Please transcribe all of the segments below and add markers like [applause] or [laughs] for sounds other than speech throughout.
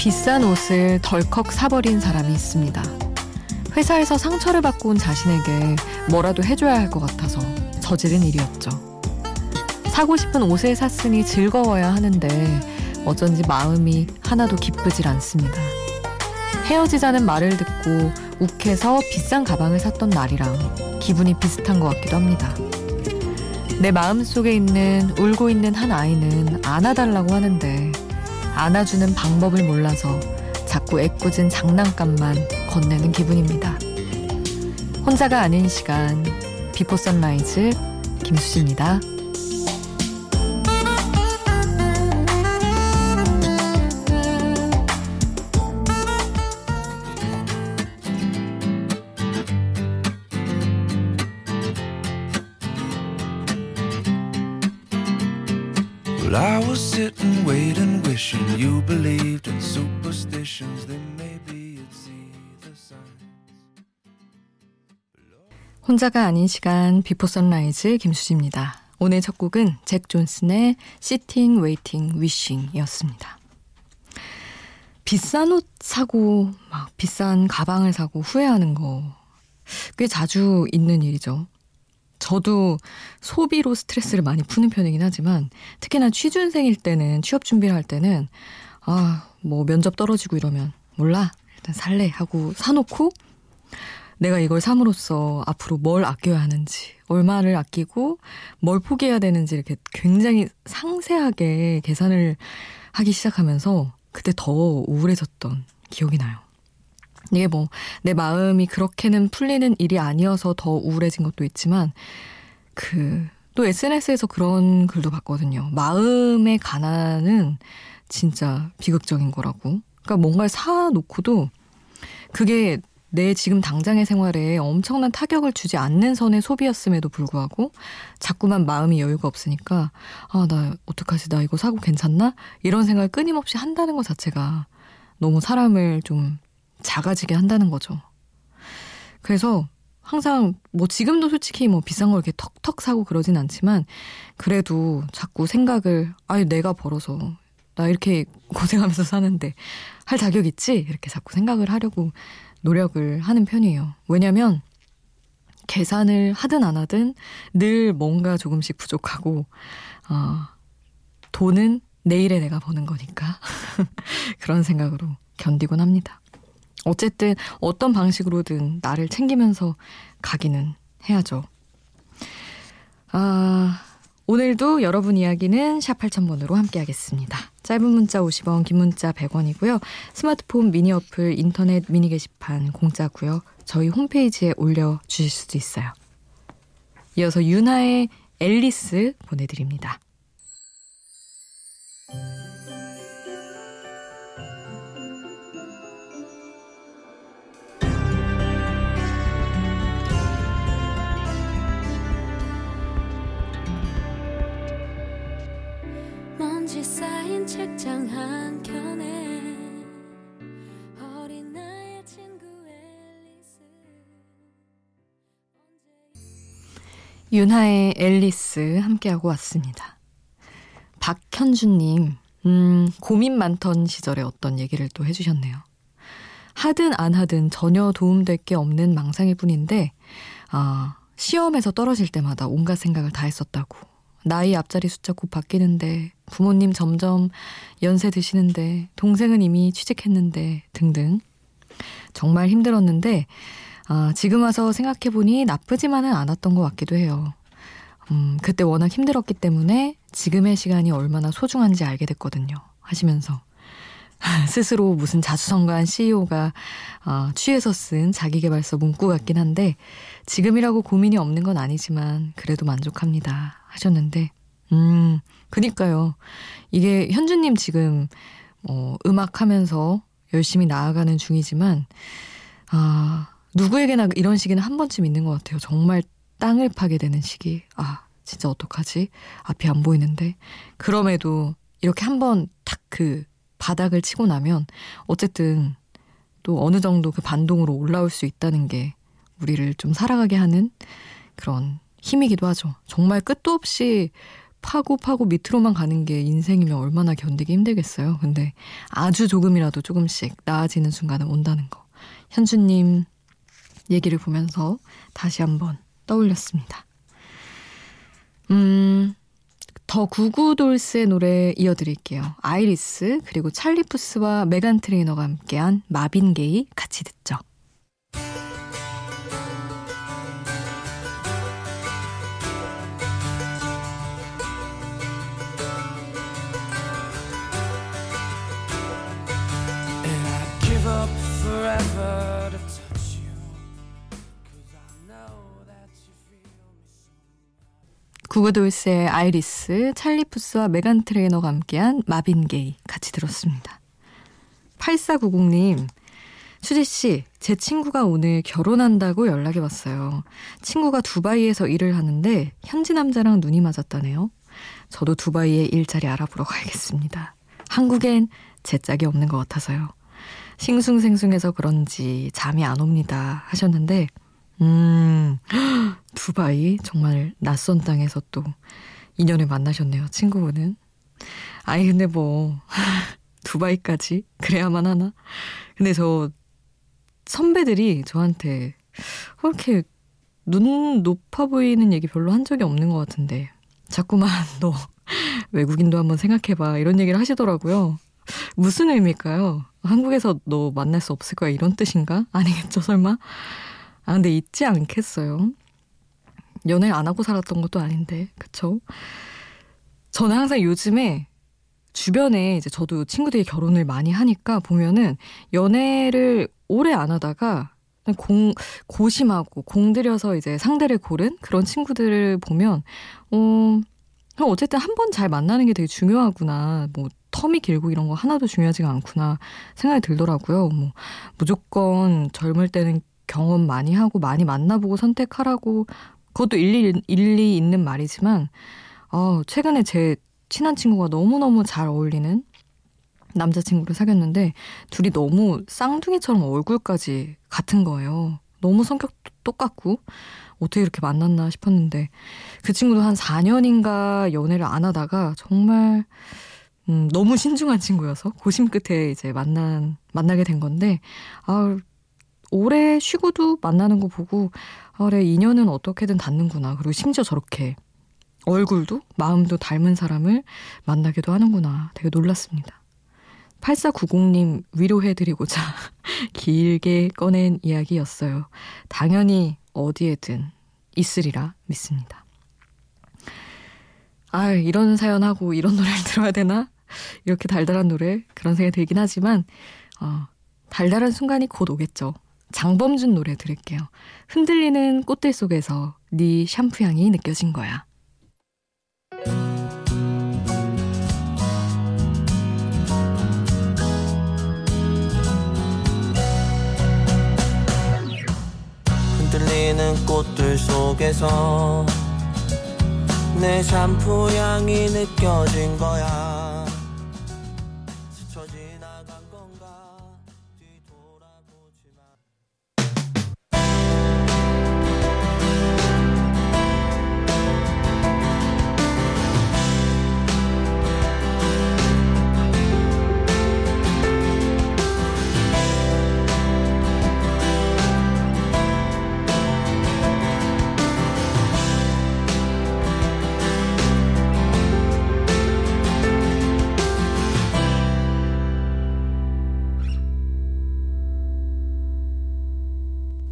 비싼 옷을 덜컥 사버린 사람이 있습니다. 회사에서 상처를 받고 온 자신에게 뭐라도 해줘야 할 것 같아서 저지른 일이었죠. 사고 싶은 옷을 샀으니 즐거워야 하는데 어쩐지 마음이 하나도 기쁘질 않습니다. 헤어지자는 말을 듣고 욱해서 비싼 가방을 샀던 날이랑 기분이 비슷한 것 같기도 합니다. 내 마음 속에 있는 울고 있는 한 아이는 안아달라고 하는데 안아주는 방법을 몰라서 자꾸 애꿎은 장난감만 건네는 기분입니다. 혼자가 아닌 시간 비포 선라이즈 김수지입니다. Wishing you believed in superstitions. Then maybe you'd see the signs. 혼자가 아닌 시간 비포 선라이즈 김수지입니다. 오늘 첫 곡은 잭 존슨의 Sitting, Waiting, Wishing이었습니다. 비싼 옷 사고 막 비싼 가방을 사고 후회하는 거 꽤 자주 있는 일이죠. 저도 소비로 스트레스를 많이 푸는 편이긴 하지만 특히나 취준생일 때는 취업 준비를 할 때는 아, 뭐 면접 떨어지고 이러면 몰라. 일단 살래 하고 사놓고 내가 이걸 삼으로써 앞으로 뭘 아껴야 하는지, 얼마를 아끼고 뭘 포기해야 되는지 이렇게 굉장히 상세하게 계산을 하기 시작하면서 그때 더 우울해졌던 기억이 나요. 이게 뭐 내 마음이 그렇게는 풀리는 일이 아니어서 더 우울해진 것도 있지만 그 또 SNS에서 그런 글도 봤거든요. 마음의 가난은 진짜 비극적인 거라고. 그러니까 뭔가를 사놓고도 그게 내 지금 당장의 생활에 엄청난 타격을 주지 않는 선의 소비였음에도 불구하고 자꾸만 마음이 여유가 없으니까 아, 나 어떡하지? 나 이거 사고 괜찮나? 이런 생각을 끊임없이 한다는 것 자체가 너무 사람을 좀 작아지게 한다는 거죠. 그래서 항상 뭐 지금도 솔직히 뭐 비싼 걸 이렇게 턱턱 사고 그러진 않지만 그래도 자꾸 생각을 아유 내가 벌어서 나 이렇게 [laughs] 고생하면서 사는데 할 자격 있지? 이렇게 자꾸 생각을 하려고 노력을 하는 편이에요. 왜냐면 계산을 하든 안 하든 늘 뭔가 조금씩 부족하고 어, 돈은 내일에 내가 버는 거니까 [laughs] 그런 생각으로 견디곤 합니다. 어쨌든 어떤 방식으로든 나를 챙기면서 가기는 해야죠. 아, 오늘도 여러분 이야기는 샵 8000번으로 함께하겠습니다. 짧은 문자 50원, 긴 문자 100원이고요. 스마트폰 미니 어플, 인터넷 미니 게시판 공짜고요. 저희 홈페이지에 올려주실 수도 있어요. 이어서 유나의 앨리스 보내드립니다. 책장 한 켠에 어린 나의 앨리스 윤하의 앨리스 함께하고 왔습니다. 박현주님, 음, 고민 많던 시절에 어떤 얘기를 또 해주셨네요. 하든 안 하든 전혀 도움될 게 없는 망상일 뿐인데, 아, 시험에서 떨어질 때마다 온갖 생각을 다 했었다고. 나이 앞자리 숫자 곧 바뀌는데, 부모님 점점 연세 드시는데, 동생은 이미 취직했는데, 등등. 정말 힘들었는데, 아, 지금 와서 생각해보니 나쁘지만은 않았던 것 같기도 해요. 음, 그때 워낙 힘들었기 때문에 지금의 시간이 얼마나 소중한지 알게 됐거든요. 하시면서. 스스로 무슨 자수성가한 CEO가 어, 취해서 쓴 자기개발서 문구 같긴 한데 지금이라고 고민이 없는 건 아니지만 그래도 만족합니다 하셨는데 음 그니까요. 이게 현주님 지금 어, 음악하면서 열심히 나아가는 중이지만 아 누구에게나 이런 시기는 한 번쯤 있는 것 같아요. 정말 땅을 파게 되는 시기. 아 진짜 어떡하지? 앞이 안 보이는데. 그럼에도 이렇게 한번 탁그 바닥을 치고 나면 어쨌든 또 어느 정도 그 반동으로 올라올 수 있다는 게 우리를 좀 살아가게 하는 그런 힘이기도 하죠. 정말 끝도 없이 파고 파고 밑으로만 가는 게 인생이면 얼마나 견디기 힘들겠어요. 근데 아주 조금이라도 조금씩 나아지는 순간은 온다는 거. 현주님 얘기를 보면서 다시 한번 떠올렸습니다. 음, 더 구구돌스의 노래 이어드릴게요. 아이리스 그리고 찰리 푸스와 메간 트레이너가 함께한 마빈 게이 같이 듣죠. 구구돌스의 아이리스, 찰리 푸스와 메간 트레이너가 함께한 마빈 게이 같이 들었습니다. 8490님, 수지 씨, 제 친구가 오늘 결혼한다고 연락이 왔어요. 친구가 두바이에서 일을 하는데 현지 남자랑 눈이 맞았다네요. 저도 두바이에 일자리 알아보러 가야겠습니다. 한국엔 제 짝이 없는 것 같아서요. 싱숭생숭해서 그런지 잠이 안 옵니다. 하셨는데, 음, [gasps] 두바이 정말 낯선 땅에서 또 인연을 만나셨네요. 친구분은. 아니 근데 뭐 [laughs] 두바이까지 그래야만 하나? 근데 저 선배들이 저한테 그렇게 눈 높아 보이는 얘기 별로 한 적이 없는 것 같은데 자꾸만 [laughs] 너 외국인도 한번 생각해봐 이런 얘기를 하시더라고요. 무슨 의미일까요? 한국에서 너 만날 수 없을 거야 이런 뜻인가? 아니겠죠 설마? 아, 근데 있지 않겠어요? 연애 안 하고 살았던 것도 아닌데, 그쵸? 저는 항상 요즘에 주변에 이제 저도 친구들이 결혼을 많이 하니까 보면은 연애를 오래 안 하다가 공, 고심하고 공들여서 이제 상대를 고른 그런 친구들을 보면, 어, 어쨌든 한 번 잘 만나는 게 되게 중요하구나. 뭐, 텀이 길고 이런 거 하나도 중요하지가 않구나 생각이 들더라고요. 뭐, 무조건 젊을 때는 경험 많이 하고 많이 만나보고 선택하라고 그것도 일리, 일리 있는 말이지만 어, 최근에 제 친한 친구가 너무너무 잘 어울리는 남자친구를 사귀었는데 둘이 너무 쌍둥이처럼 얼굴까지 같은 거예요. 너무 성격도 똑같고 어떻게 이렇게 만났나 싶었는데 그 친구도 한 4년인가 연애를 안 하다가 정말 음, 너무 신중한 친구여서 고심 끝에 이제 만난 만나게 된 건데 아 오래 쉬고도 만나는 거 보고 아, 그래 인연은 어떻게든 닿는구나. 그리고 심지어 저렇게 얼굴도 마음도 닮은 사람을 만나기도 하는구나. 되게 놀랐습니다. 8490님 위로해드리고자 [laughs] 길게 꺼낸 이야기였어요. 당연히 어디에든 있으리라 믿습니다. 아, 이런 사연하고 이런 노래를 [laughs] 들어야 되나? 이렇게 달달한 노래 그런 생각이 들긴 하지만 어, 달달한 순간이 곧 오겠죠. 장범준 노래 들을게요. 흔들리는 꽃들 속에서 네 샴푸 향이 느껴진 거야. 흔들리는 꽃들 속에서 내 샴푸 향이 느껴진 거야.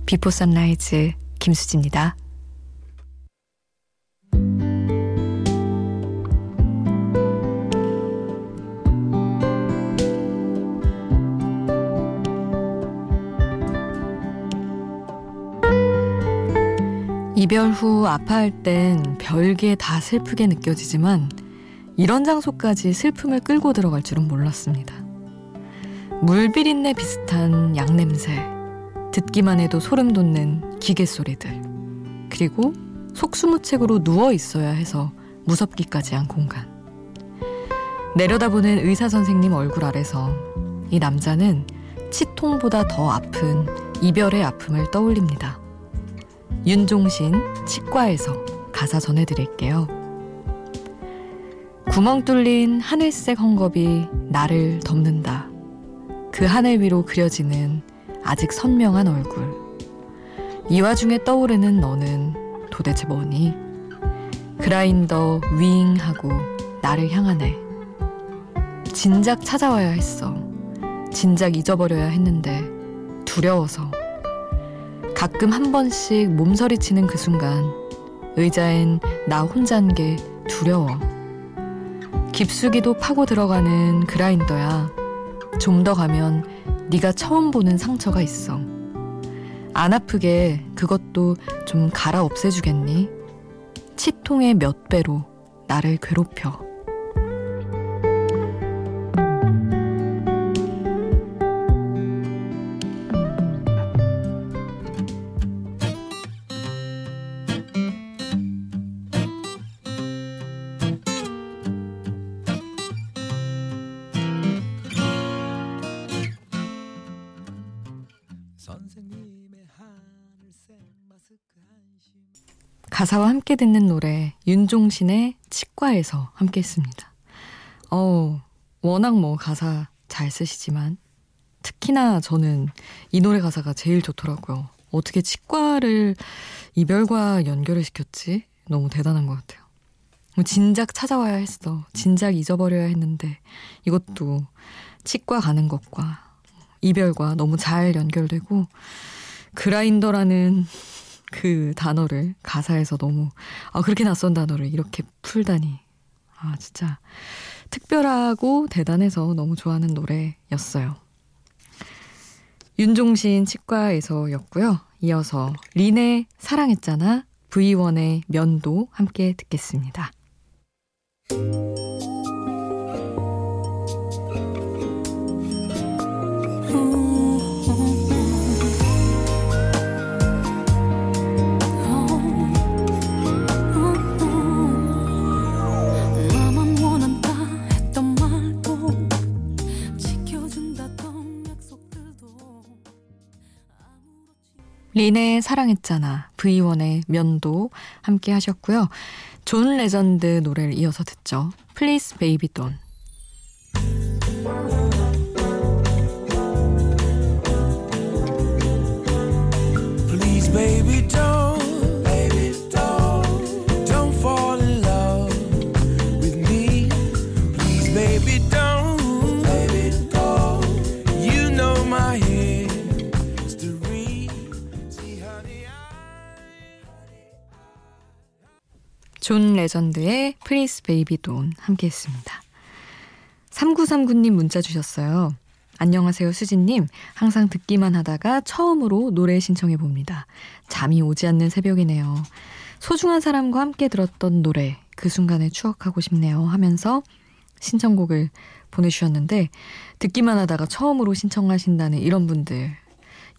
비포 선라이즈 김수지입니다. 이별 후 아파할 땐 별게 다 슬프게 느껴지지만 이런 장소까지 슬픔을 끌고 들어갈 줄은 몰랐습니다. 물비린내 비슷한 양냄새, 듣기만 해도 소름 돋는 기계 소리들. 그리고 속수무책으로 누워 있어야 해서 무섭기까지 한 공간. 내려다보는 의사 선생님 얼굴 아래서 이 남자는 치통보다 더 아픈 이별의 아픔을 떠올립니다. 윤종신 치과에서 가사 전해드릴게요. 구멍 뚫린 하늘색 헝겊이 나를 덮는다. 그 하늘 위로 그려지는 아직 선명한 얼굴. 이 와중에 떠오르는 너는 도대체 뭐니? 그라인더 윙 하고 나를 향하네. 진작 찾아와야 했어. 진작 잊어버려야 했는데 두려워서. 가끔 한 번씩 몸서리치는 그 순간 의자엔 나 혼자인 게 두려워. 깊숙이도 파고 들어가는 그라인더야. 좀 더 가면 네가 처음 보는 상처가 있어. 안 아프게 그것도 좀 갈아 없애주겠니? 치통의 몇 배로 나를 괴롭혀. 가사와 함께 듣는 노래 윤종신의 치과에서 함께 했습니다. 어 워낙 뭐 가사 잘 쓰시지만 특히나 저는 이 노래 가사가 제일 좋더라고요. 어떻게 치과를 이별과 연결을 시켰지? 너무 대단한 것 같아요. 뭐 진작 찾아와야 했어. 진작 잊어버려야 했는데 이것도 치과 가는 것과 이별과 너무 잘 연결되고 그라인더라는 그 단어를 가사에서 너무 아 그렇게 낯선 단어를 이렇게 풀다니 아 진짜 특별하고 대단해서 너무 좋아하는 노래였어요. 윤종신 치과에서였고요. 이어서 린의 사랑했잖아 V1의 면도 함께 듣겠습니다. 린의 사랑했잖아, V1의 면도 함께 하셨고요. 존 레전드 노래를 이어서 듣죠. Please Baby Don't. Please 존 레전드의 Please Baby Don't 함께 했습니다. 3939님 문자 주셨어요. 안녕하세요, 수지님. 항상 듣기만 하다가 처음으로 노래 신청해 봅니다. 잠이 오지 않는 새벽이네요. 소중한 사람과 함께 들었던 노래, 그 순간을 추억하고 싶네요. 하면서 신청곡을 보내주셨는데, 듣기만 하다가 처음으로 신청하신다는 이런 분들,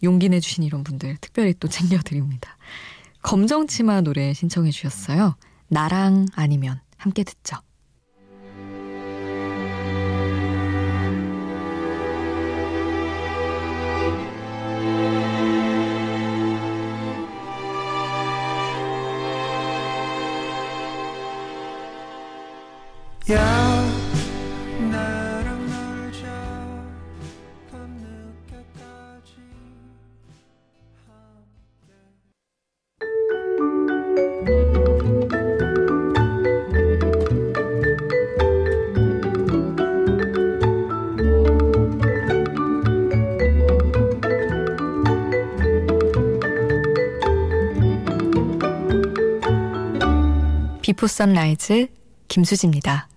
용기 내주신 이런 분들, 특별히 또 챙겨드립니다. 검정치마 노래 신청해 주셨어요. 나랑 아니면 함께 듣죠. 야 비포 선라이즈 김수지입니다.